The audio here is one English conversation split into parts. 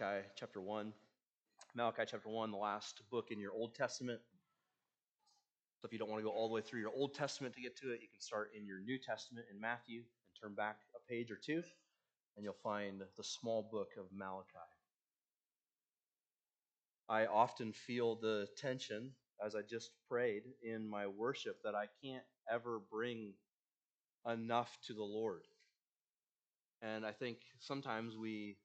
Malachi chapter 1. Malachi chapter 1, the last book in your Old Testament. So if you don't want to go all the way through your Old Testament to get to it, you can start in your New Testament in Matthew and turn back a page or two, and you'll find the small book of Malachi. I often feel the tension as I just prayed in my worship that I can't ever bring enough to the Lord. And I think sometimes we,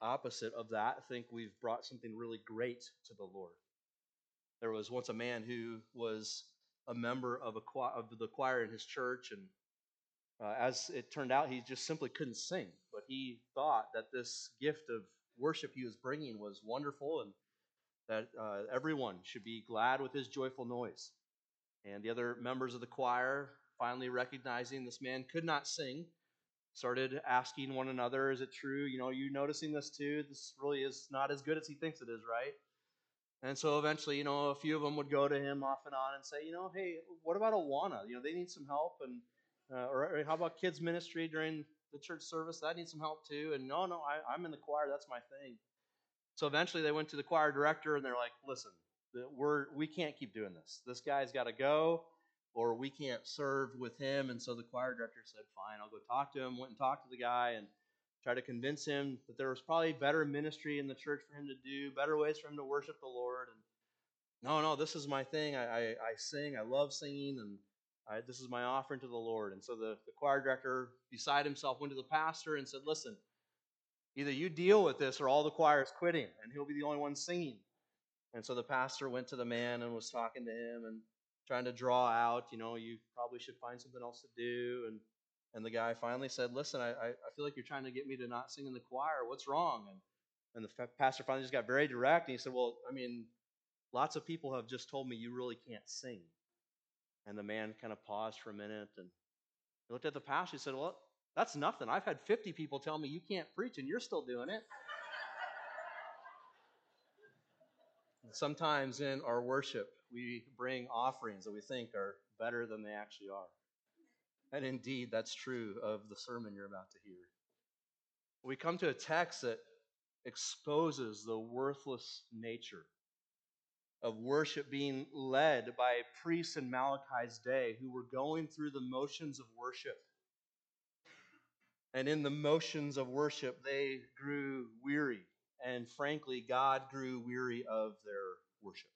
opposite of that, I think we've brought something really great to the Lord. There was once a man who was a member of, a, choir, of the choir in his church, and uh, as it turned out, he just simply couldn't sing. But he thought that this gift of worship he was bringing was wonderful and that uh, everyone should be glad with his joyful noise. And the other members of the choir, finally recognizing this man could not sing, started asking one another, Is it true? You know, you noticing this too? This really is not as good as he thinks it is, right? And so eventually, you know, a few of them would go to him off and on and say, you know, hey, what about Awana? You know, they need some help. And uh, or, or, how about kids ministry during the church service? That needs some help too. And no, no, I, I'm in the choir. That's my thing. So eventually, they went to the choir director and they're like, listen, we're we can't keep doing this. This guy's got to go, or we can't serve with him. And so the choir director said, fine, I'll go talk to him. Went and talked to the guy and tried to convince him that there was probably better ministry in the church for him to do, better ways for him to worship the Lord. And no, no, this is my thing. I, I, I sing. I love singing, and I, this is my offering to the Lord. And so the, the choir director, beside himself, went to the pastor and said, Listen, either you deal with this or all the choir is quitting, and he'll be the only one singing. And so the pastor went to the man and was talking to him and trying to draw out, you know, you probably should find something else to do. And and the guy finally said, Listen, I, I feel like you're trying to get me to not sing in the choir. What's wrong? And, and the pastor finally just got very direct and he said, Well, I mean, lots of people have just told me you really can't sing. And the man kind of paused for a minute and he looked at the pastor and said, Well, that's nothing. I've had 50 people tell me you can't preach and you're still doing it. Sometimes in our worship, we bring offerings that we think are better than they actually are. And indeed, that's true of the sermon you're about to hear. We come to a text that exposes the worthless nature of worship being led by priests in Malachi's day who were going through the motions of worship. And in the motions of worship, they grew weary. And frankly, God grew weary of their worship.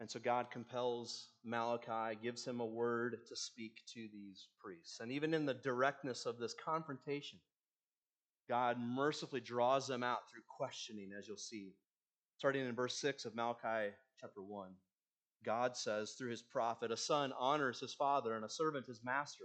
And so God compels Malachi, gives him a word to speak to these priests. And even in the directness of this confrontation, God mercifully draws them out through questioning, as you'll see. Starting in verse 6 of Malachi chapter 1, God says through his prophet, A son honors his father, and a servant his master.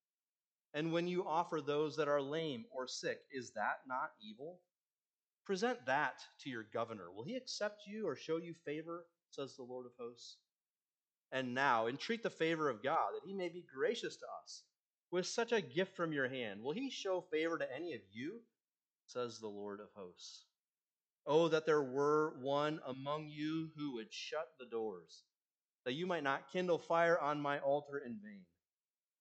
And when you offer those that are lame or sick, is that not evil? Present that to your governor. Will he accept you or show you favor? says the Lord of hosts and now. Entreat the favor of God, that he may be gracious to us. With such a gift from your hand, will he show favor to any of you? Says the Lord of hosts. Oh, that there were one among you who would shut the doors, that you might not kindle fire on my altar in vain.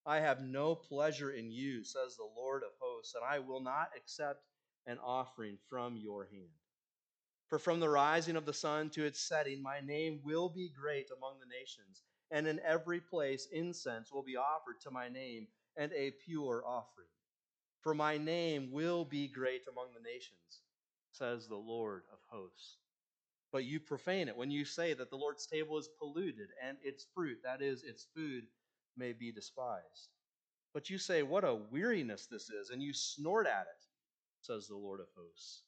I have no pleasure in you, says the Lord of hosts, and I will not accept an offering from your hand. For from the rising of the sun to its setting, my name will be great among the nations, and in every place incense will be offered to my name, and a pure offering. For my name will be great among the nations, says the Lord of hosts. But you profane it when you say that the Lord's table is polluted, and its fruit, that is, its food, may be despised. But you say, What a weariness this is, and you snort at it, says the Lord of hosts.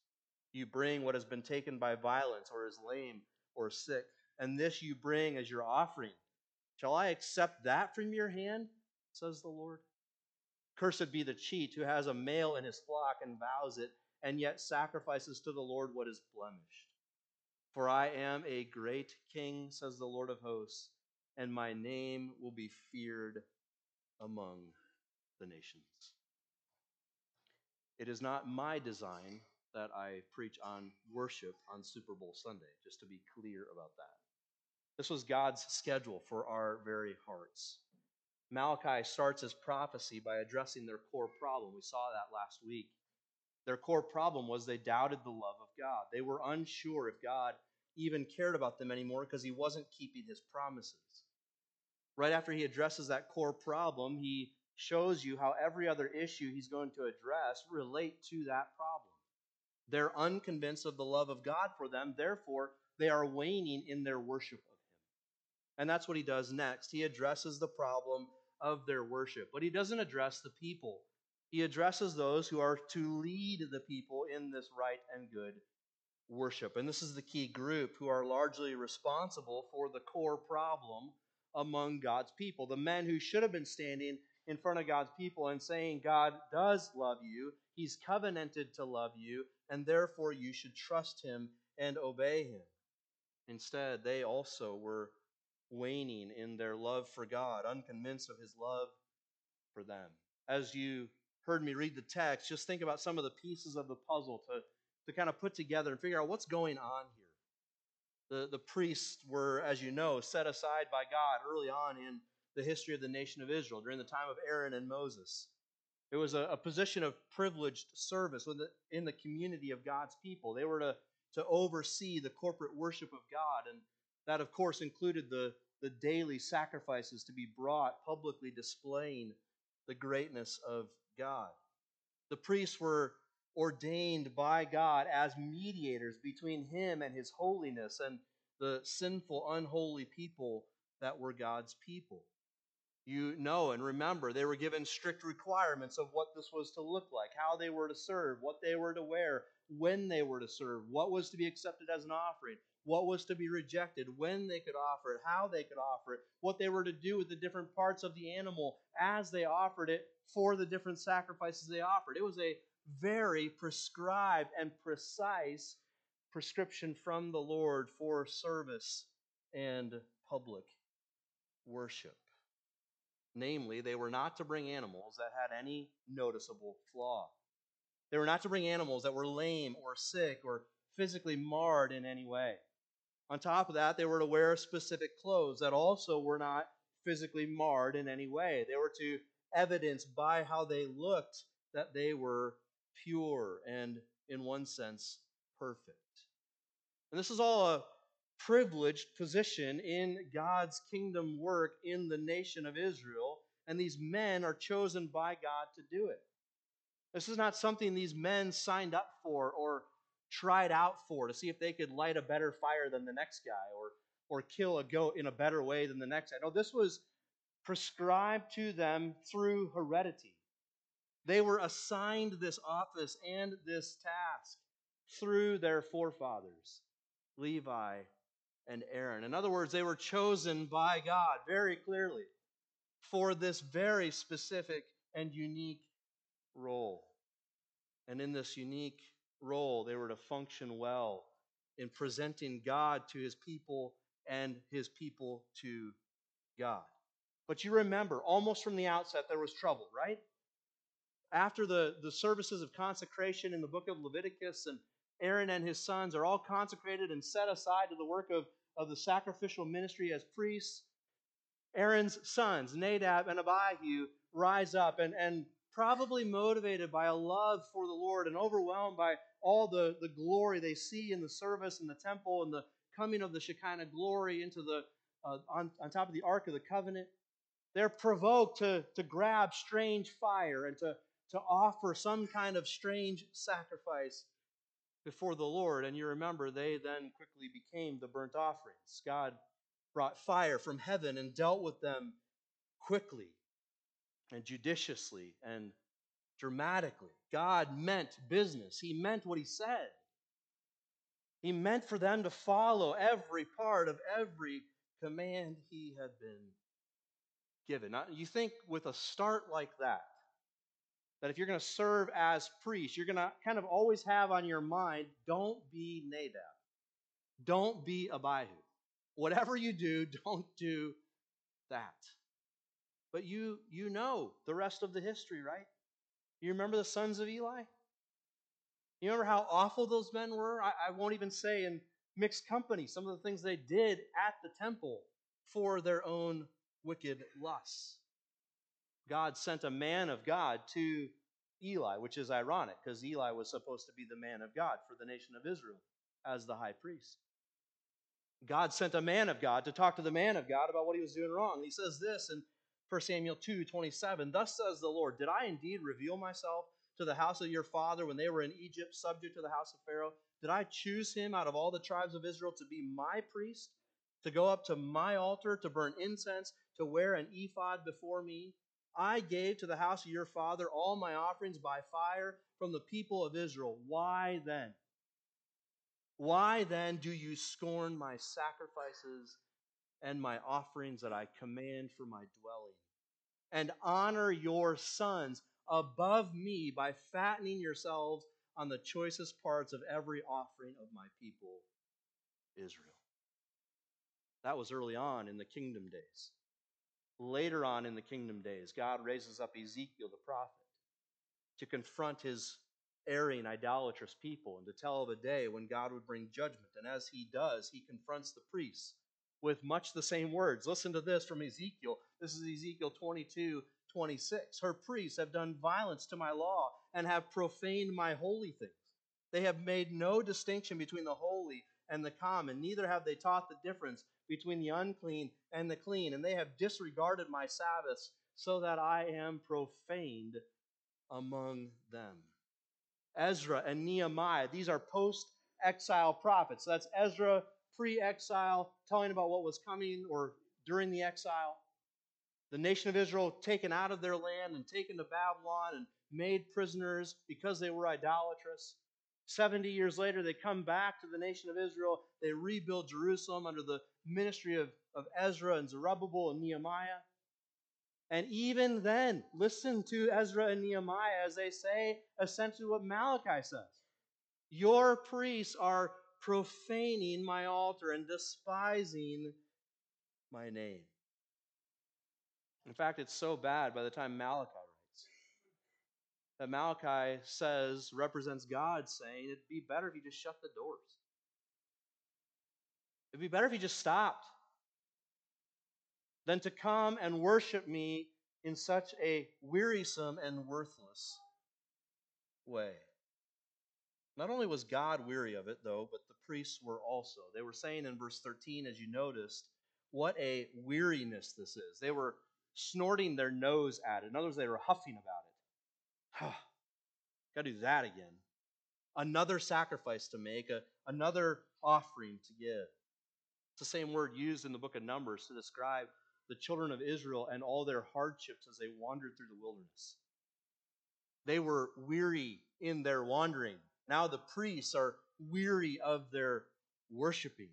You bring what has been taken by violence or is lame or sick, and this you bring as your offering. Shall I accept that from your hand? says the Lord. Cursed be the cheat who has a male in his flock and vows it, and yet sacrifices to the Lord what is blemished. For I am a great king, says the Lord of hosts, and my name will be feared among the nations. It is not my design that I preach on worship on Super Bowl Sunday, just to be clear about that. This was God's schedule for our very hearts. Malachi starts his prophecy by addressing their core problem. We saw that last week. Their core problem was they doubted the love of God. They were unsure if God even cared about them anymore because he wasn't keeping his promises. Right after he addresses that core problem, he shows you how every other issue he's going to address relate to that problem. They're unconvinced of the love of God for them, therefore, they are waning in their worship of him. And that's what he does next. He addresses the problem of their worship, but he doesn't address the people. He addresses those who are to lead the people in this right and good worship. And this is the key group who are largely responsible for the core problem among God's people. The men who should have been standing in front of God's people and saying, God does love you, He's covenanted to love you, and therefore you should trust Him and obey Him. Instead, they also were waning in their love for God, unconvinced of His love for them. As you heard me read the text, just think about some of the pieces of the puzzle to to kind of put together and figure out what's going on here. The, the priests were, as you know, set aside by God early on in the history of the nation of Israel during the time of Aaron and Moses. It was a, a position of privileged service in the community of God's people. They were to, to oversee the corporate worship of God, and that, of course, included the, the daily sacrifices to be brought, publicly displaying the greatness of God. The priests were ordained by God as mediators between him and his holiness and the sinful, unholy people that were God's people. You know and remember they were given strict requirements of what this was to look like, how they were to serve, what they were to wear, when they were to serve, what was to be accepted as an offering, what was to be rejected, when they could offer it, how they could offer it, what they were to do with the different parts of the animal as they offered it for the different sacrifices they offered. It was a very prescribed and precise prescription from the Lord for service and public worship. Namely, they were not to bring animals that had any noticeable flaw. They were not to bring animals that were lame or sick or physically marred in any way. On top of that, they were to wear specific clothes that also were not physically marred in any way. They were to evidence by how they looked that they were pure, and in one sense, perfect. And this is all a privileged position in God's kingdom work in the nation of Israel, and these men are chosen by God to do it. This is not something these men signed up for or tried out for to see if they could light a better fire than the next guy or, or kill a goat in a better way than the next guy. No, this was prescribed to them through heredity. They were assigned this office and this task through their forefathers, Levi and Aaron. In other words, they were chosen by God very clearly for this very specific and unique role. And in this unique role, they were to function well in presenting God to his people and his people to God. But you remember, almost from the outset, there was trouble, right? After the, the services of consecration in the book of Leviticus, and Aaron and his sons are all consecrated and set aside to the work of, of the sacrificial ministry as priests. Aaron's sons, Nadab and Abihu, rise up and, and probably motivated by a love for the Lord and overwhelmed by all the, the glory they see in the service in the temple and the coming of the Shekinah glory into the uh, on, on top of the Ark of the Covenant. They're provoked to, to grab strange fire and to, to offer some kind of strange sacrifice before the Lord. And you remember, they then quickly became the burnt offerings. God brought fire from heaven and dealt with them quickly and judiciously and dramatically. God meant business, He meant what He said. He meant for them to follow every part of every command He had been given. Now, you think with a start like that, that if you're going to serve as priest, you're going to kind of always have on your mind don't be Nadab. Don't be Abihu. Whatever you do, don't do that. But you you know the rest of the history, right? You remember the sons of Eli? You remember how awful those men were? I, I won't even say in mixed company some of the things they did at the temple for their own wicked lusts. God sent a man of God to Eli, which is ironic because Eli was supposed to be the man of God for the nation of Israel as the high priest. God sent a man of God to talk to the man of God about what he was doing wrong. And he says this in 1 Samuel 2 27 Thus says the Lord, Did I indeed reveal myself to the house of your father when they were in Egypt, subject to the house of Pharaoh? Did I choose him out of all the tribes of Israel to be my priest, to go up to my altar, to burn incense, to wear an ephod before me? I gave to the house of your father all my offerings by fire from the people of Israel. Why then? Why then do you scorn my sacrifices and my offerings that I command for my dwelling? And honor your sons above me by fattening yourselves on the choicest parts of every offering of my people, Israel. That was early on in the kingdom days. Later on in the kingdom days, God raises up Ezekiel the prophet to confront his erring, idolatrous people and to tell of a day when God would bring judgment. And as he does, he confronts the priests with much the same words. Listen to this from Ezekiel. This is Ezekiel 22 26. Her priests have done violence to my law and have profaned my holy things. They have made no distinction between the holy and the common, neither have they taught the difference between the unclean and the clean, and they have disregarded my Sabbaths, so that I am profaned among them. Ezra and Nehemiah, these are post exile prophets. That's Ezra pre exile, telling about what was coming or during the exile. The nation of Israel taken out of their land and taken to Babylon and made prisoners because they were idolatrous. 70 years later, they come back to the nation of Israel. They rebuild Jerusalem under the ministry of, of Ezra and Zerubbabel and Nehemiah. And even then, listen to Ezra and Nehemiah as they say essentially what Malachi says Your priests are profaning my altar and despising my name. In fact, it's so bad by the time Malachi writes that Malachi says, represents God saying, it'd be better if you just shut the doors. It'd be better if he just stopped than to come and worship me in such a wearisome and worthless way. Not only was God weary of it, though, but the priests were also. They were saying in verse 13, as you noticed, what a weariness this is. They were snorting their nose at it. In other words, they were huffing about it. Got to do that again. Another sacrifice to make, a, another offering to give. It's the same word used in the book of Numbers to describe the children of Israel and all their hardships as they wandered through the wilderness. They were weary in their wandering. Now the priests are weary of their worshiping.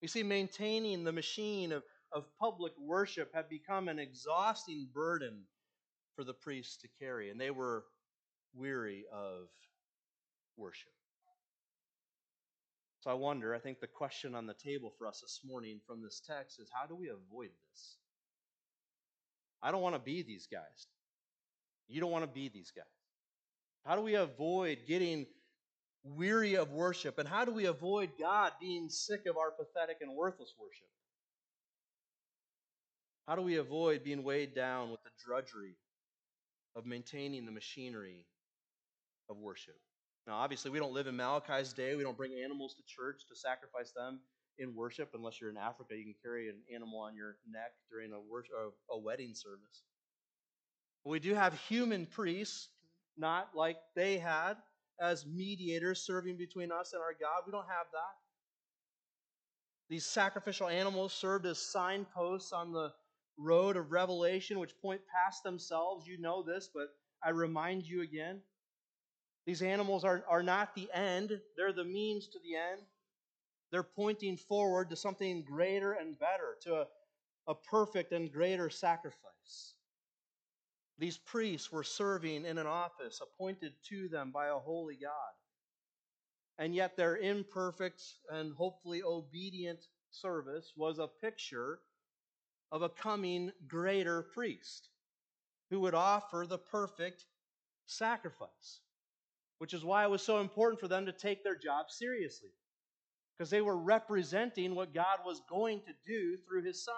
You see, maintaining the machine of, of public worship had become an exhausting burden for the priests to carry, and they were weary of worship. So I wonder, I think the question on the table for us this morning from this text is how do we avoid this? I don't want to be these guys. You don't want to be these guys. How do we avoid getting weary of worship? And how do we avoid God being sick of our pathetic and worthless worship? How do we avoid being weighed down with the drudgery of maintaining the machinery of worship? Now, obviously, we don't live in Malachi's day. We don't bring animals to church to sacrifice them in worship. Unless you're in Africa, you can carry an animal on your neck during a, worship, a wedding service. But we do have human priests, not like they had, as mediators serving between us and our God. We don't have that. These sacrificial animals served as signposts on the road of revelation, which point past themselves. You know this, but I remind you again. These animals are, are not the end, they're the means to the end. They're pointing forward to something greater and better, to a, a perfect and greater sacrifice. These priests were serving in an office appointed to them by a holy God. and yet their imperfect and hopefully obedient service was a picture of a coming greater priest who would offer the perfect sacrifice, which is why it was so important for them to take their job seriously, because they were representing what God was going to do through his son.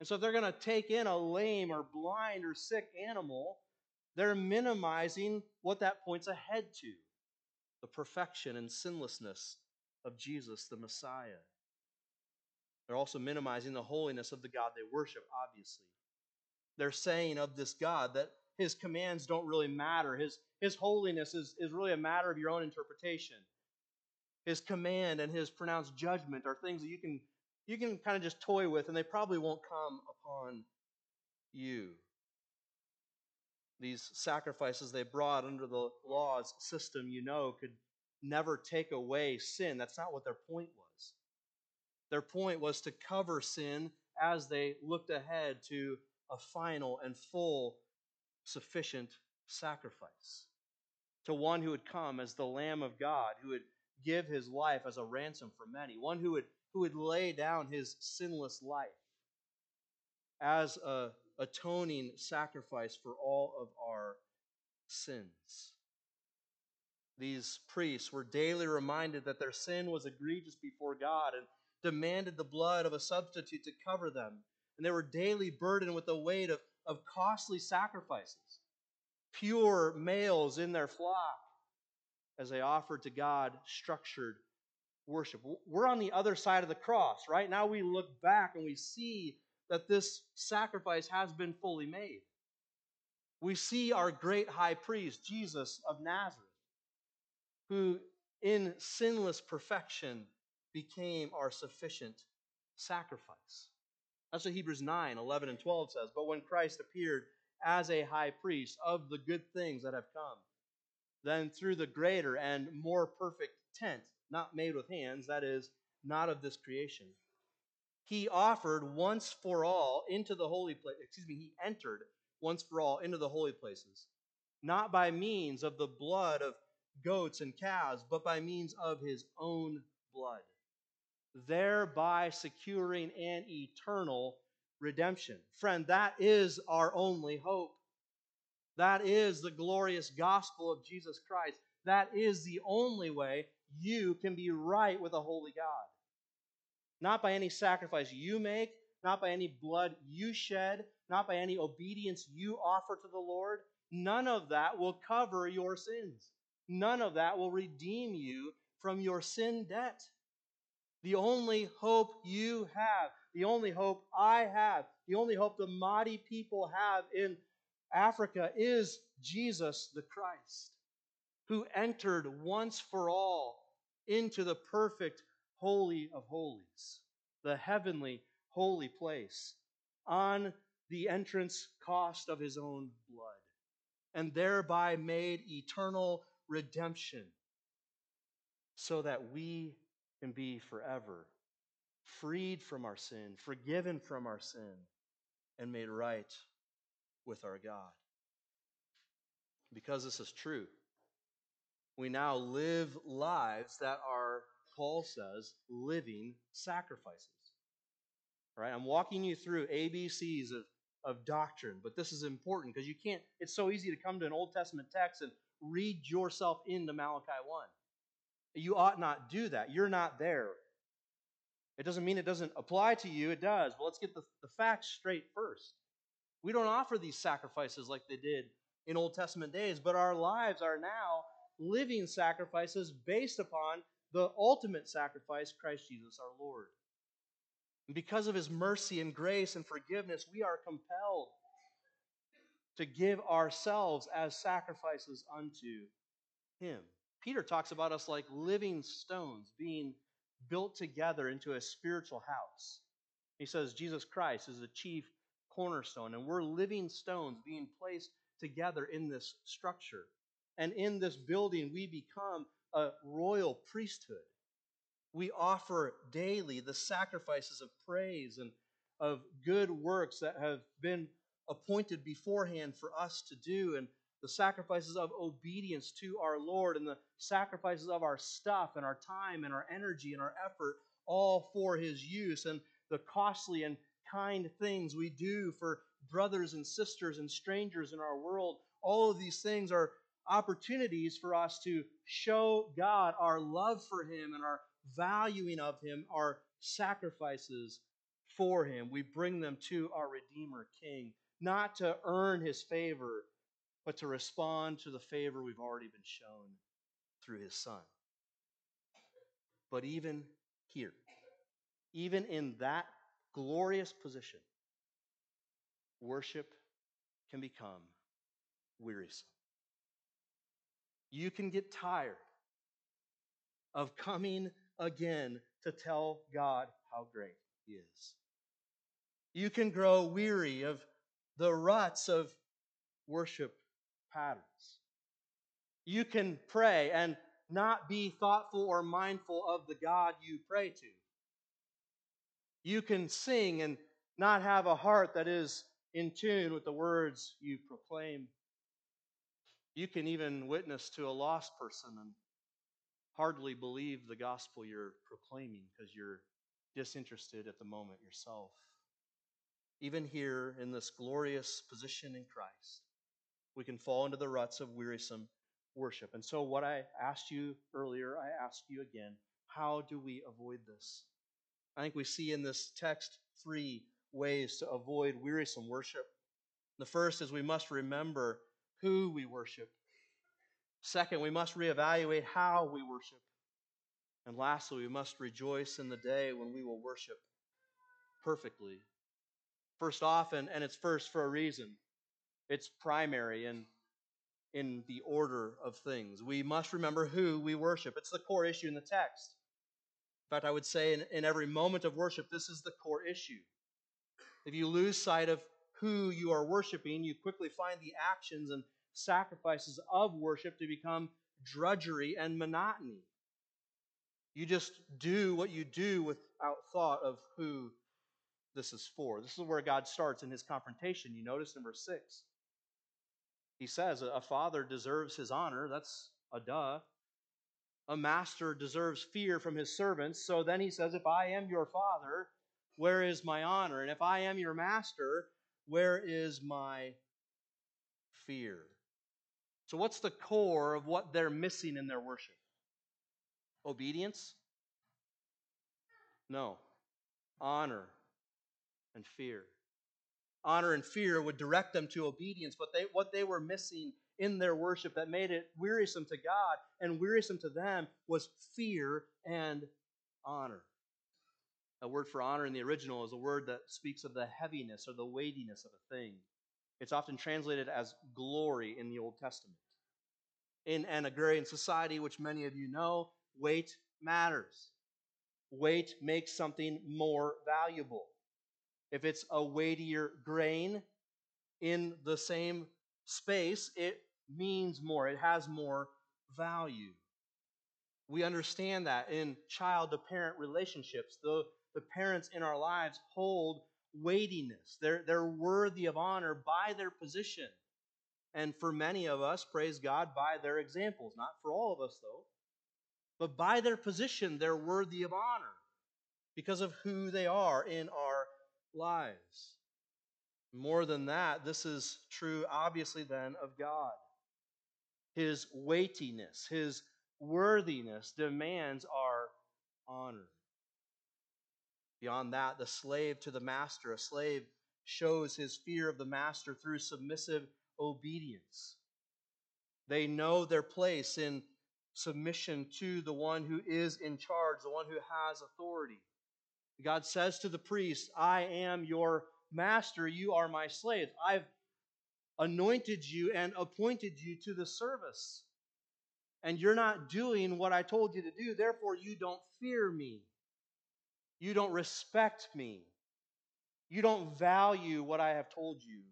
And so if they're going to take in a lame or blind or sick animal, they're minimizing what that points ahead to the perfection and sinlessness of Jesus, the Messiah. They're also minimizing the holiness of the God they worship, obviously. They're saying of this God that his commands don't really matter. His, his holiness is, is really a matter of your own interpretation. His command and his pronounced judgment are things that you can, you can kind of just toy with, and they probably won't come upon you. These sacrifices they brought under the law's system, you know, could never take away sin. That's not what their point was. Their point was to cover sin as they looked ahead to a final and full, sufficient sacrifice. To one who would come as the Lamb of God, who would give his life as a ransom for many, one who would, who would lay down his sinless life as a atoning sacrifice for all of our sins. These priests were daily reminded that their sin was egregious before God and demanded the blood of a substitute to cover them. And they were daily burdened with the weight of, of costly sacrifices, pure males in their flock, as they offered to God structured worship. We're on the other side of the cross, right? Now we look back and we see that this sacrifice has been fully made. We see our great high priest, Jesus of Nazareth, who in sinless perfection became our sufficient sacrifice. That's what Hebrews 9, 11, and 12 says. But when Christ appeared as a high priest of the good things that have come, then through the greater and more perfect tent, not made with hands, that is, not of this creation, he offered once for all into the holy place, excuse me, he entered once for all into the holy places, not by means of the blood of goats and calves, but by means of his own blood, thereby securing an eternal redemption. Friend, that is our only hope. That is the glorious gospel of Jesus Christ. That is the only way you can be right with a holy God not by any sacrifice you make, not by any blood you shed, not by any obedience you offer to the Lord. None of that will cover your sins. None of that will redeem you from your sin debt. The only hope you have, the only hope I have, the only hope the Mahdi people have in Africa is Jesus the Christ, who entered once for all into the perfect Holy of Holies, the heavenly holy place, on the entrance cost of his own blood, and thereby made eternal redemption so that we can be forever freed from our sin, forgiven from our sin, and made right with our God. Because this is true, we now live lives that are Paul says, living sacrifices. All right, I'm walking you through ABCs of, of doctrine, but this is important because you can't, it's so easy to come to an Old Testament text and read yourself into Malachi 1. You ought not do that. You're not there. It doesn't mean it doesn't apply to you, it does. But let's get the, the facts straight first. We don't offer these sacrifices like they did in Old Testament days, but our lives are now living sacrifices based upon the ultimate sacrifice, Christ Jesus our Lord. And because of his mercy and grace and forgiveness, we are compelled to give ourselves as sacrifices unto him. Peter talks about us like living stones being built together into a spiritual house. He says Jesus Christ is the chief cornerstone, and we're living stones being placed together in this structure. And in this building, we become a royal priesthood. We offer daily the sacrifices of praise and of good works that have been appointed beforehand for us to do. And the sacrifices of obedience to our Lord, and the sacrifices of our stuff and our time and our energy and our effort, all for His use, and the costly and kind things we do for brothers and sisters and strangers in our world. All of these things are opportunities for us to show God our love for Him and our valuing of Him, our sacrifices for Him. We bring them to our Redeemer King, not to earn His favor, but to respond to the favor we've already been shown through His Son. But even here, even in that glorious position, worship can become wearisome. You can get tired of coming again to tell God how great He is. You can grow weary of the ruts of worship patterns. You can pray and not be thoughtful or mindful of the God you pray to. You can sing and not have a heart that is in tune with the words you proclaim. You can even witness to a lost person and hardly believe the gospel you're proclaiming because you're disinterested at the moment yourself. Even here in this glorious position in Christ, we can fall into the ruts of wearisome worship. And so, what I asked you earlier, I ask you again how do we avoid this? I think we see in this text three ways to avoid wearisome worship. The first is we must remember who we worship. Second, we must reevaluate how we worship. And lastly, we must rejoice in the day when we will worship perfectly. First off, and, and it's first for a reason. It's primary and in the order of things. We must remember who we worship. It's the core issue in the text. In fact, I would say in, in every moment of worship, this is the core issue. If you lose sight of who you are worshiping, you quickly find the actions and sacrifices of worship to become drudgery and monotony. You just do what you do without thought of who this is for. This is where God starts in his confrontation. You notice number six. He says a father deserves his honor. That's a duh. A master deserves fear from his servants. So then he says, If I am your father, where is my honor? And if I am your master, where is my fear? So, what's the core of what they're missing in their worship? Obedience? No. Honor and fear. Honor and fear would direct them to obedience, but they, what they were missing in their worship that made it wearisome to God and wearisome to them was fear and honor. A word for honor in the original is a word that speaks of the heaviness or the weightiness of a thing. It's often translated as glory in the Old Testament. In an agrarian society, which many of you know, weight matters. Weight makes something more valuable. If it's a weightier grain in the same space, it means more, it has more value. We understand that in child to parent relationships. The, the parents in our lives hold weightiness. They're, they're worthy of honor by their position. And for many of us, praise God, by their examples. Not for all of us, though. But by their position, they're worthy of honor because of who they are in our lives. More than that, this is true, obviously, then, of God. His weightiness, his worthiness demands our honor. Beyond that, the slave to the master, a slave shows his fear of the master through submissive obedience. They know their place in submission to the one who is in charge, the one who has authority. God says to the priest, I am your master, you are my slave. I've anointed you and appointed you to the service. And you're not doing what I told you to do, therefore, you don't fear me. You don't respect me. You don't value what I have told you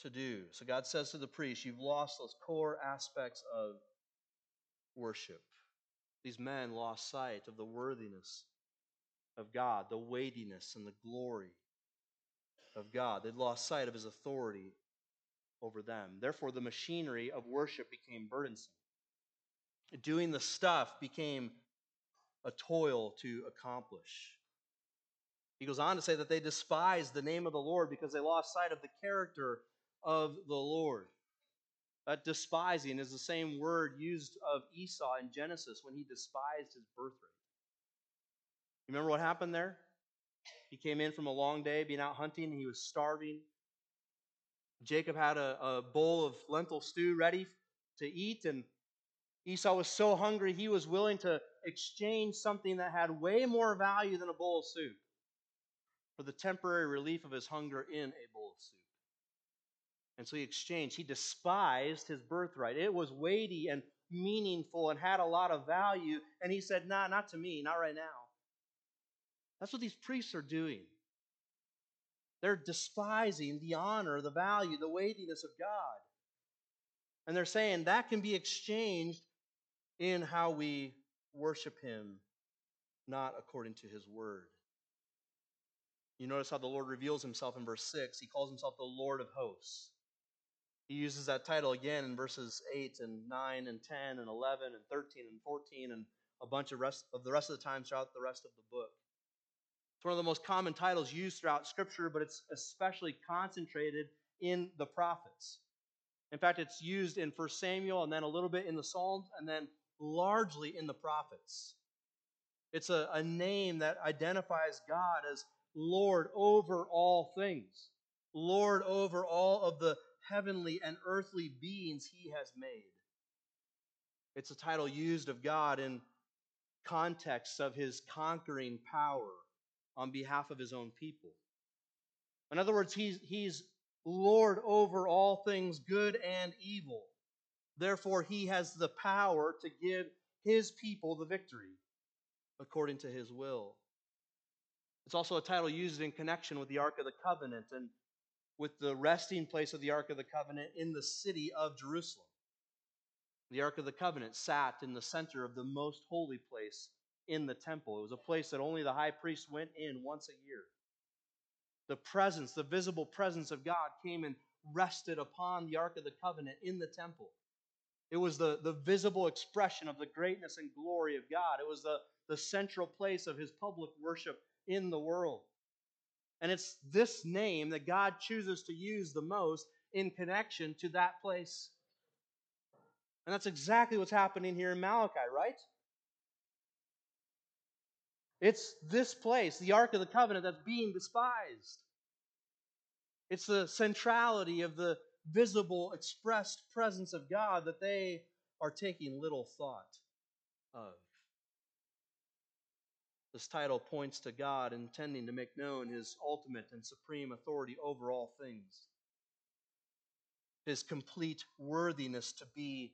to do. So God says to the priest, You've lost those core aspects of worship. These men lost sight of the worthiness of God, the weightiness and the glory of God. They'd lost sight of his authority over them. Therefore, the machinery of worship became burdensome. Doing the stuff became a toil to accomplish. He goes on to say that they despised the name of the Lord because they lost sight of the character of the Lord. That despising is the same word used of Esau in Genesis when he despised his birthright. Remember what happened there? He came in from a long day being out hunting, he was starving. Jacob had a, a bowl of lentil stew ready to eat, and Esau was so hungry he was willing to exchange something that had way more value than a bowl of soup for the temporary relief of his hunger in a bowl of soup. And so he exchanged. He despised his birthright. It was weighty and meaningful and had a lot of value. And he said, Nah, not to me, not right now. That's what these priests are doing. They're despising the honor, the value, the weightiness of God. And they're saying that can be exchanged in how we worship Him, not according to His word. You notice how the Lord reveals Himself in verse 6. He calls Himself the Lord of hosts. He uses that title again in verses 8 and 9 and 10 and 11 and 13 and 14 and a bunch of, rest, of the rest of the time throughout the rest of the book. It's one of the most common titles used throughout Scripture, but it's especially concentrated in the prophets. In fact, it's used in 1 Samuel and then a little bit in the Psalms and then largely in the prophets. It's a, a name that identifies God as Lord over all things, Lord over all of the heavenly and earthly beings he has made. It's a title used of God in context of his conquering power on behalf of his own people. In other words, he's, he's Lord over all things good and evil. Therefore, he has the power to give his people the victory according to his will. It's also a title used in connection with the Ark of the Covenant and with the resting place of the Ark of the Covenant in the city of Jerusalem. The Ark of the Covenant sat in the center of the most holy place in the temple. It was a place that only the high priest went in once a year. The presence, the visible presence of God came and rested upon the Ark of the Covenant in the temple. It was the, the visible expression of the greatness and glory of God. It was the, the central place of his public worship in the world. And it's this name that God chooses to use the most in connection to that place. And that's exactly what's happening here in Malachi, right? It's this place, the Ark of the Covenant, that's being despised. It's the centrality of the visible, expressed presence of God that they are taking little thought of. This title points to God intending to make known his ultimate and supreme authority over all things, his complete worthiness to be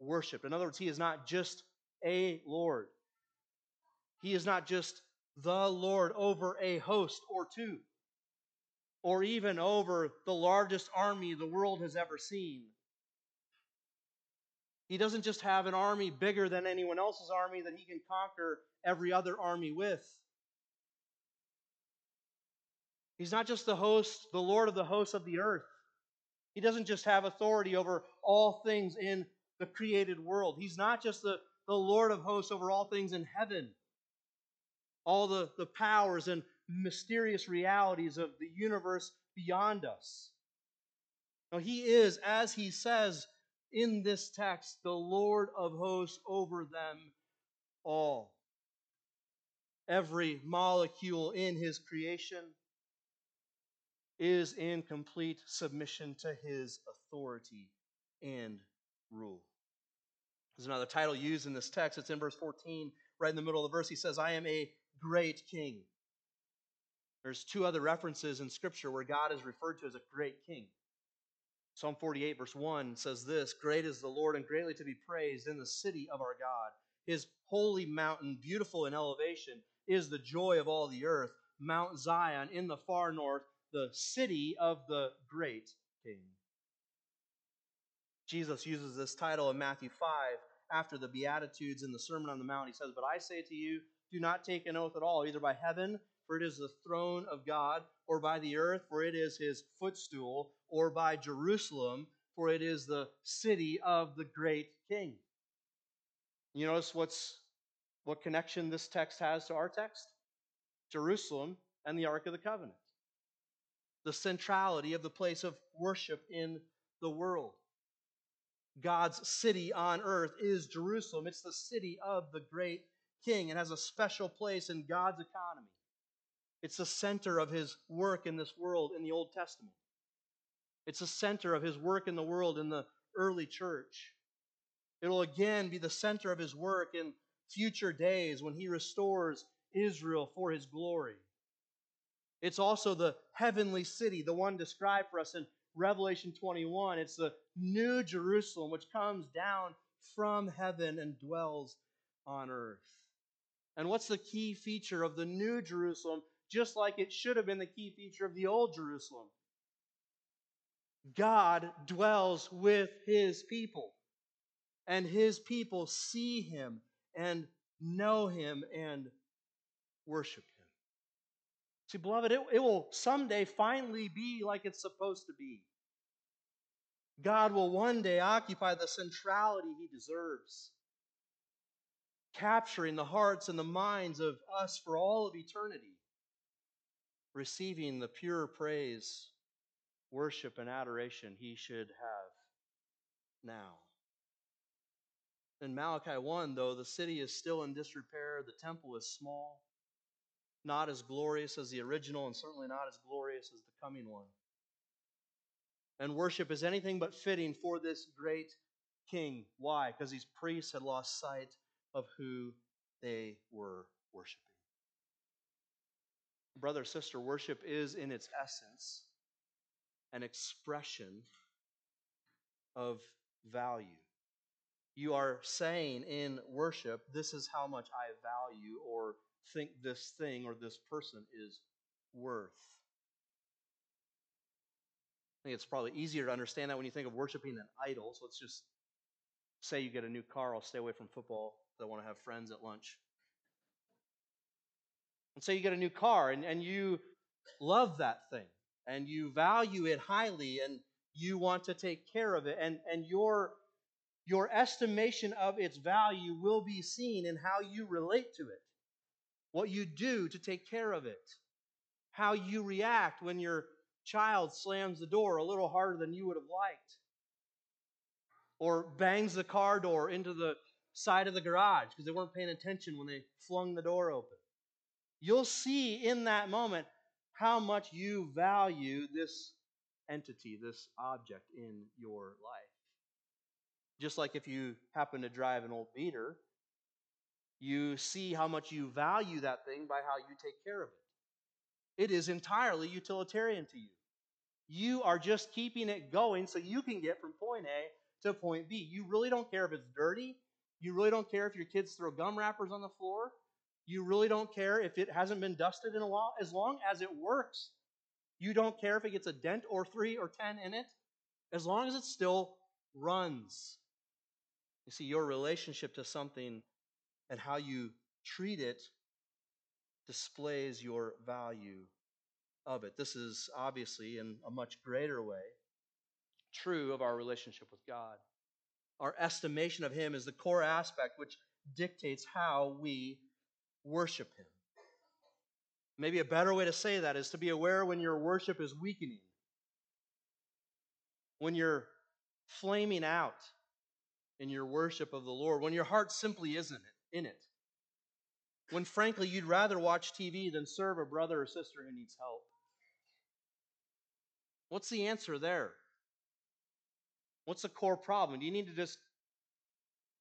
worshiped. In other words, he is not just a Lord, he is not just the Lord over a host or two, or even over the largest army the world has ever seen. He doesn't just have an army bigger than anyone else's army that he can conquer every other army with. He's not just the host, the Lord of the hosts of the earth. He doesn't just have authority over all things in the created world. He's not just the, the Lord of hosts over all things in heaven all the, the powers and mysterious realities of the universe beyond us. Now, he is, as he says in this text, the Lord of hosts over them all. Every molecule in his creation is in complete submission to his authority and rule. There's another title used in this text. It's in verse 14, right in the middle of the verse. He says, I am a great king. There's two other references in Scripture where God is referred to as a great king. Psalm 48, verse 1 says this Great is the Lord and greatly to be praised in the city of our God. His holy mountain, beautiful in elevation, is the joy of all the earth. Mount Zion in the far north, the city of the great king. Jesus uses this title in Matthew 5 after the Beatitudes in the Sermon on the Mount. He says, But I say to you, do not take an oath at all, either by heaven, for it is the throne of God, or by the earth, for it is his footstool, or by Jerusalem, for it is the city of the great king. You notice what's what connection this text has to our text? Jerusalem and the Ark of the Covenant. The centrality of the place of worship in the world. God's city on earth is Jerusalem. It's the city of the great king. It has a special place in God's economy. It's the center of his work in this world in the Old Testament. It's the center of his work in the world in the early church. It'll again be the center of his work in future days when he restores Israel for his glory. It's also the heavenly city, the one described for us in Revelation 21. It's the new Jerusalem which comes down from heaven and dwells on earth. And what's the key feature of the new Jerusalem, just like it should have been the key feature of the old Jerusalem? God dwells with his people, and his people see him and know him and worship him. See, beloved, it, it will someday finally be like it's supposed to be. God will one day occupy the centrality he deserves, capturing the hearts and the minds of us for all of eternity, receiving the pure praise, worship, and adoration he should have now. In Malachi 1, though, the city is still in disrepair, the temple is small, not as glorious as the original, and certainly not as glorious as the coming one and worship is anything but fitting for this great king. Why? Because these priests had lost sight of who they were worshiping. Brother, sister, worship is in its essence an expression of value. You are saying in worship, this is how much I value or think this thing or this person is worth I think it's probably easier to understand that when you think of worshiping an idol. So let's just say you get a new car. I'll stay away from football. I want to have friends at lunch. And say you get a new car and, and you love that thing and you value it highly and you want to take care of it and, and your your estimation of its value will be seen in how you relate to it, what you do to take care of it, how you react when your child slams the door a little harder than you would have liked, or bangs the car door into the side of the garage because they weren't paying attention when they flung the door open. You'll see in that moment how much you value this entity, this object in your life. Just like if you happen to drive an old beater, you see how much you value that thing by how you take care of it. It is entirely utilitarian to you. You are just keeping it going so you can get from point A to point B. You really don't care if it's dirty. You really don't care if your kids throw gum wrappers on the floor. You really don't care if it hasn't been dusted in a while, as long as it works. You don't care if it gets a dent or three or ten in it, as long as it still runs. You see, your relationship to something and how you treat it displays your value of it. This is obviously, in a much greater way, true of our relationship with God. Our estimation of Him is the core aspect which dictates how we worship Him. Maybe a better way to say that is to be aware when your worship is weakening, when you're flaming out in your worship of the Lord, when your heart simply isn't in it, when frankly you'd rather watch TV than serve a brother or sister who needs help. What's the answer there? What's the core problem? Do you need to just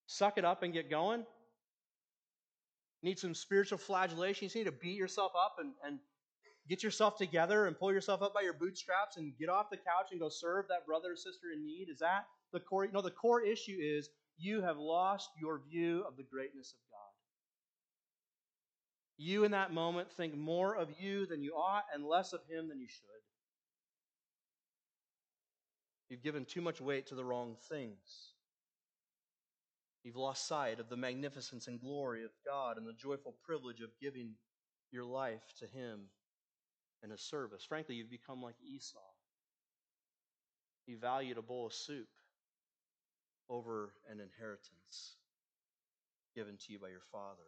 suck it up and get going? Need some spiritual flagellation? You need to beat yourself up and, and get yourself together and pull yourself up by your bootstraps and get off the couch and go serve that brother or sister in need? Is that the core? No, the core issue is you have lost your view of the greatness of God. You in that moment think more of you than you ought and less of him than you should. You've given too much weight to the wrong things. You've lost sight of the magnificence and glory of God and the joyful privilege of giving your life to Him and His service. Frankly, you've become like Esau. He valued a bowl of soup over an inheritance given to you by your father.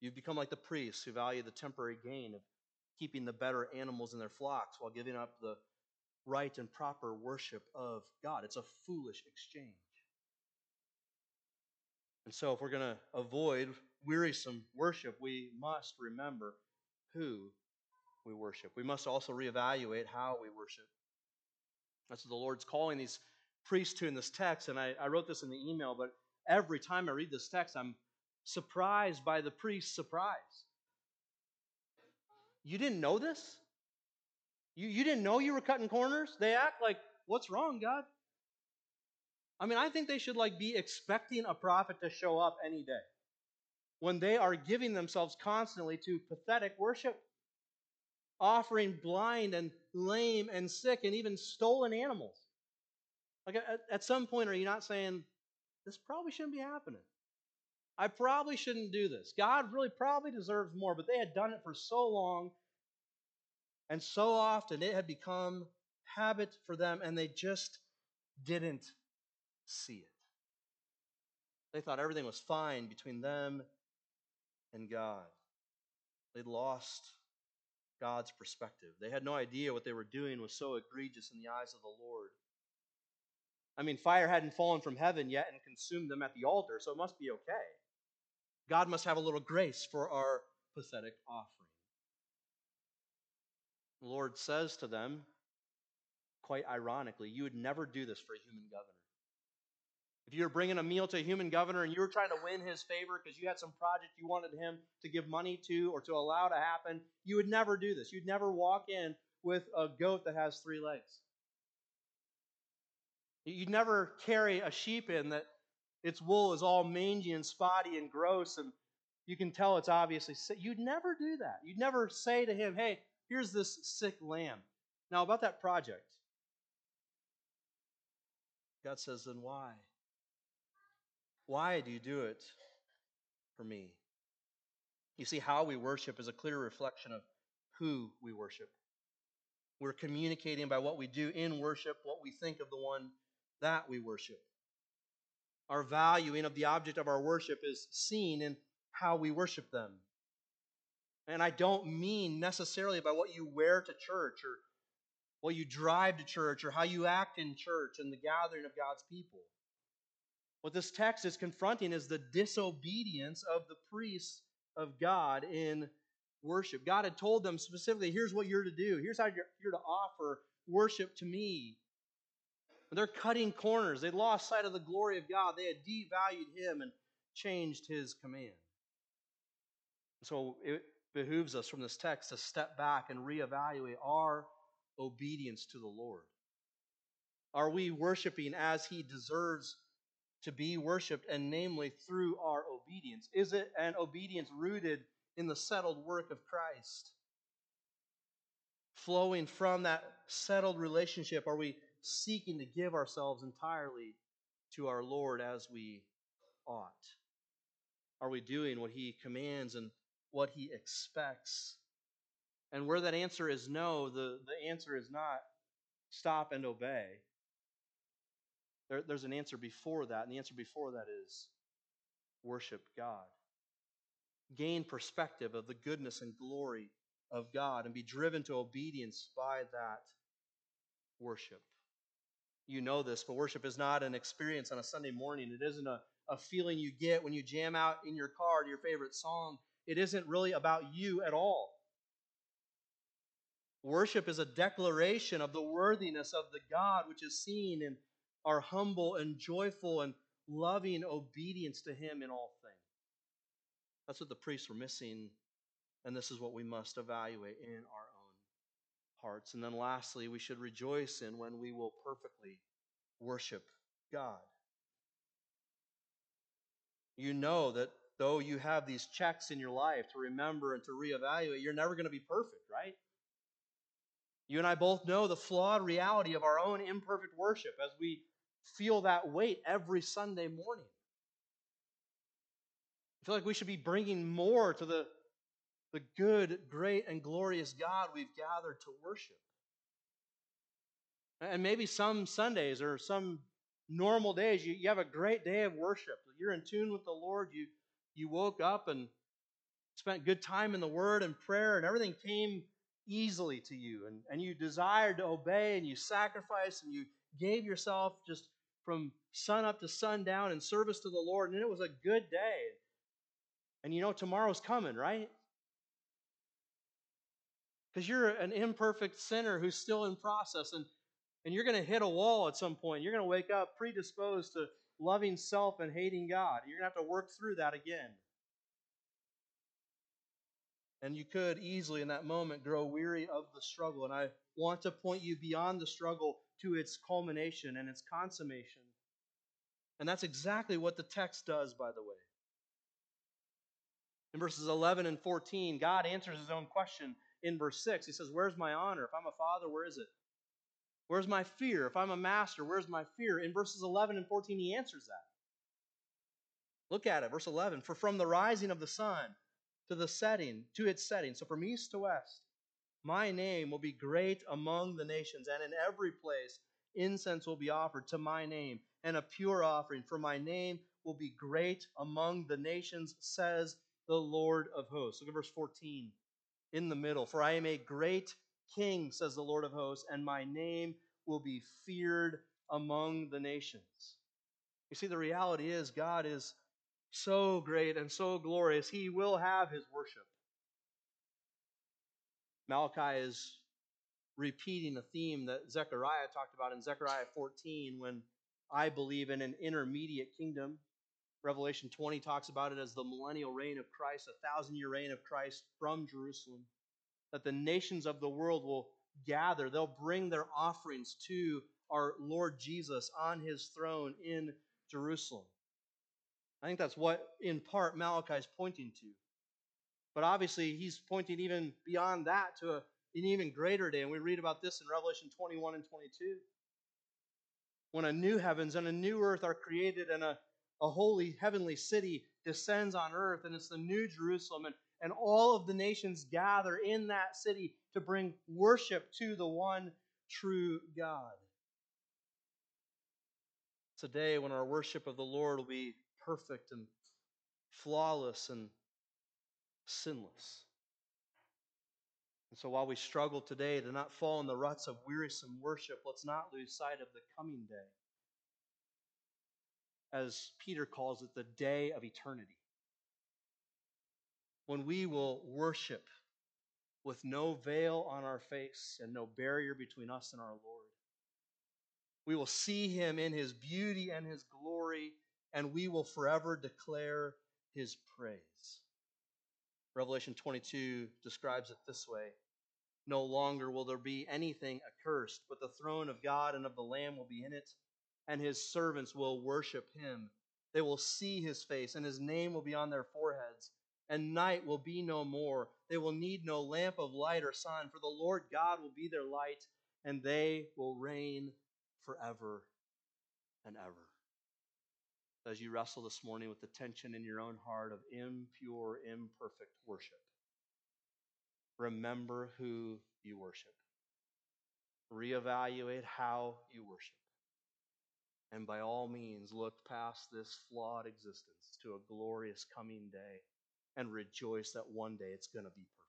You've become like the priests who value the temporary gain of keeping the better animals in their flocks while giving up the right and proper worship of God. It's a foolish exchange. And so, if we're going to avoid wearisome worship, we must remember who we worship. We must also reevaluate how we worship. That's what the Lord's calling these priests to in this text. And I, I wrote this in the email, but every time I read this text, I'm surprised by the priest's surprise. You didn't know this? You, you didn't know you were cutting corners? They act like, what's wrong, God? I mean, I think they should like be expecting a prophet to show up any day when they are giving themselves constantly to pathetic worship, offering blind and lame and sick and even stolen animals. Like at, at some point, are you not saying, this probably shouldn't be happening? I probably shouldn't do this. God really probably deserves more, but they had done it for so long and so often it had become habit for them and they just didn't see it. They thought everything was fine between them and God. They'd lost God's perspective. They had no idea what they were doing was so egregious in the eyes of the Lord. I mean, fire hadn't fallen from heaven yet and consumed them at the altar, so it must be okay. God must have a little grace for our pathetic offering. The Lord says to them, quite ironically, you would never do this for a human governor. If you were bringing a meal to a human governor and you were trying to win his favor because you had some project you wanted him to give money to or to allow to happen, you would never do this. You'd never walk in with a goat that has three legs. You'd never carry a sheep in that its wool is all mangy and spotty and gross and you can tell it's obviously sick. You'd never do that. You'd never say to him, hey, here's this sick lamb. Now, about that project, God says, then why? Why do you do it for me? You see, how we worship is a clear reflection of who we worship. We're communicating by what we do in worship, what we think of the one that we worship. Our valuing of the object of our worship is seen in how we worship them. And I don't mean necessarily by what you wear to church or what you drive to church or how you act in church and the gathering of God's people. What this text is confronting is the disobedience of the priests of God in worship. God had told them specifically, here's what you're to do. Here's how you're, you're to offer worship to me. They're cutting corners. They lost sight of the glory of God. They had devalued him and changed his command. So it behooves us from this text to step back and reevaluate our obedience to the Lord. Are we worshiping as he deserves to be worshiped, and namely through our obedience? Is it an obedience rooted in the settled work of Christ? Flowing from that settled relationship, are we seeking to give ourselves entirely to our Lord as we ought? Are we doing what He commands and what He expects? And where that answer is no, the, the answer is not stop and obey. There, there's an answer before that, and the answer before that is worship God. Gain perspective of the goodness and glory of God and be driven to obedience by that worship. You know this, but worship is not an experience on a Sunday morning. It isn't a, a feeling you get when you jam out in your car to your favorite song. It isn't really about you at all. Worship is a declaration of the worthiness of the God which is seen in our humble and joyful and loving obedience to Him in all things. That's what the priests were missing, and this is what we must evaluate in our own hearts. And then lastly, we should rejoice in when we will perfectly worship God. You know that though you have these checks in your life to remember and to reevaluate, you're never going to be perfect, right? You and I both know the flawed reality of our own imperfect worship as we feel that weight every Sunday morning. I feel like we should be bringing more to the, the good, great, and glorious God we've gathered to worship. And maybe some Sundays or some normal days, you, you have a great day of worship. You're in tune with the Lord. You, you woke up and spent good time in the Word and prayer, and everything came easily to you. And, and you desired to obey, and you sacrificed, and you gave yourself just from sun up to sundown in service to the Lord, and it was a good day. And you know tomorrow's coming, right? Because you're an imperfect sinner who's still in process, and, and you're going to hit a wall at some point. You're going to wake up predisposed to loving self and hating God. You're going to have to work through that again. And you could easily, in that moment, grow weary of the struggle. And I want to point you beyond the struggle to its culmination and its consummation. And that's exactly what the text does, by the way. In verses 11 and 14, God answers his own question in verse 6. He says, Where's my honor? If I'm a father, where is it? Where's my fear? If I'm a master, where's my fear? In verses 11 and 14, he answers that. Look at it, verse 11. For from the rising of the sun to the setting, to its setting, so from east to west, my name will be great among the nations, and in every place incense will be offered to my name, and a pure offering, for my name will be great among the nations, says the Lord of hosts. Look at verse 14 in the middle. For I am a great king, says the Lord of hosts, and my name will be feared among the nations. You see, the reality is God is so great and so glorious. He will have his worship. Malachi is repeating a theme that Zechariah talked about in Zechariah 14 when I believe in an intermediate kingdom. Revelation 20 talks about it as the millennial reign of Christ, a thousand year reign of Christ from Jerusalem. That the nations of the world will gather, they'll bring their offerings to our Lord Jesus on his throne in Jerusalem. I think that's what, in part, Malachi is pointing to. But obviously, he's pointing even beyond that to a, an even greater day. And we read about this in Revelation 21 and 22. When a new heavens and a new earth are created and a, a holy heavenly city descends on earth, and it's the new Jerusalem, and, and all of the nations gather in that city to bring worship to the one true God. It's a day when our worship of the Lord will be perfect and flawless and sinless. And so while we struggle today to not fall in the ruts of wearisome worship, let's not lose sight of the coming day. As Peter calls it, the day of eternity. When we will worship with no veil on our face and no barrier between us and our Lord. We will see him in his beauty and his glory, and we will forever declare his praise. Revelation 22 describes it this way No longer will there be anything accursed, but the throne of God and of the Lamb will be in it, and his servants will worship him. They will see his face, and his name will be on their foreheads, and night will be no more. They will need no lamp of light or sun, for the Lord God will be their light, and they will reign forever and ever as you wrestle this morning with the tension in your own heart of impure, imperfect worship. Remember who you worship. Reevaluate how you worship. And by all means, look past this flawed existence to a glorious coming day and rejoice that one day it's going to be perfect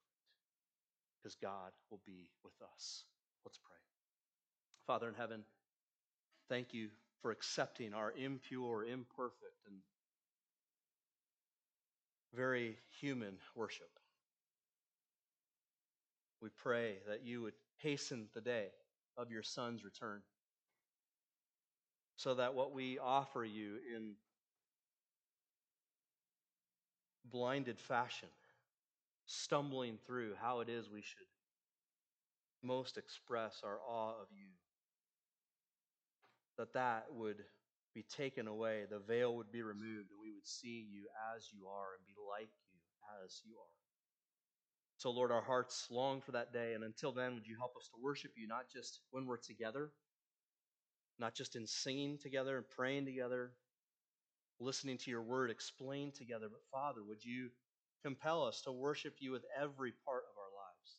because God will be with us. Let's pray. Father in heaven, thank you for accepting our impure, imperfect, and very human worship. We pray that you would hasten the day of your Son's return so that what we offer you in blinded fashion, stumbling through how it is we should most express our awe of you that that would be taken away, the veil would be removed, and we would see you as you are and be like you as you are. So, Lord, our hearts long for that day. And until then, would you help us to worship you, not just when we're together, not just in singing together and praying together, listening to your word explained together, but Father, would you compel us to worship you with every part of our lives?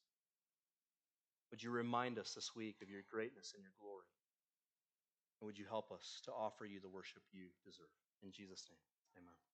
Would you remind us this week of your greatness and your glory? And would you help us to offer you the worship you deserve? In Jesus' name, amen.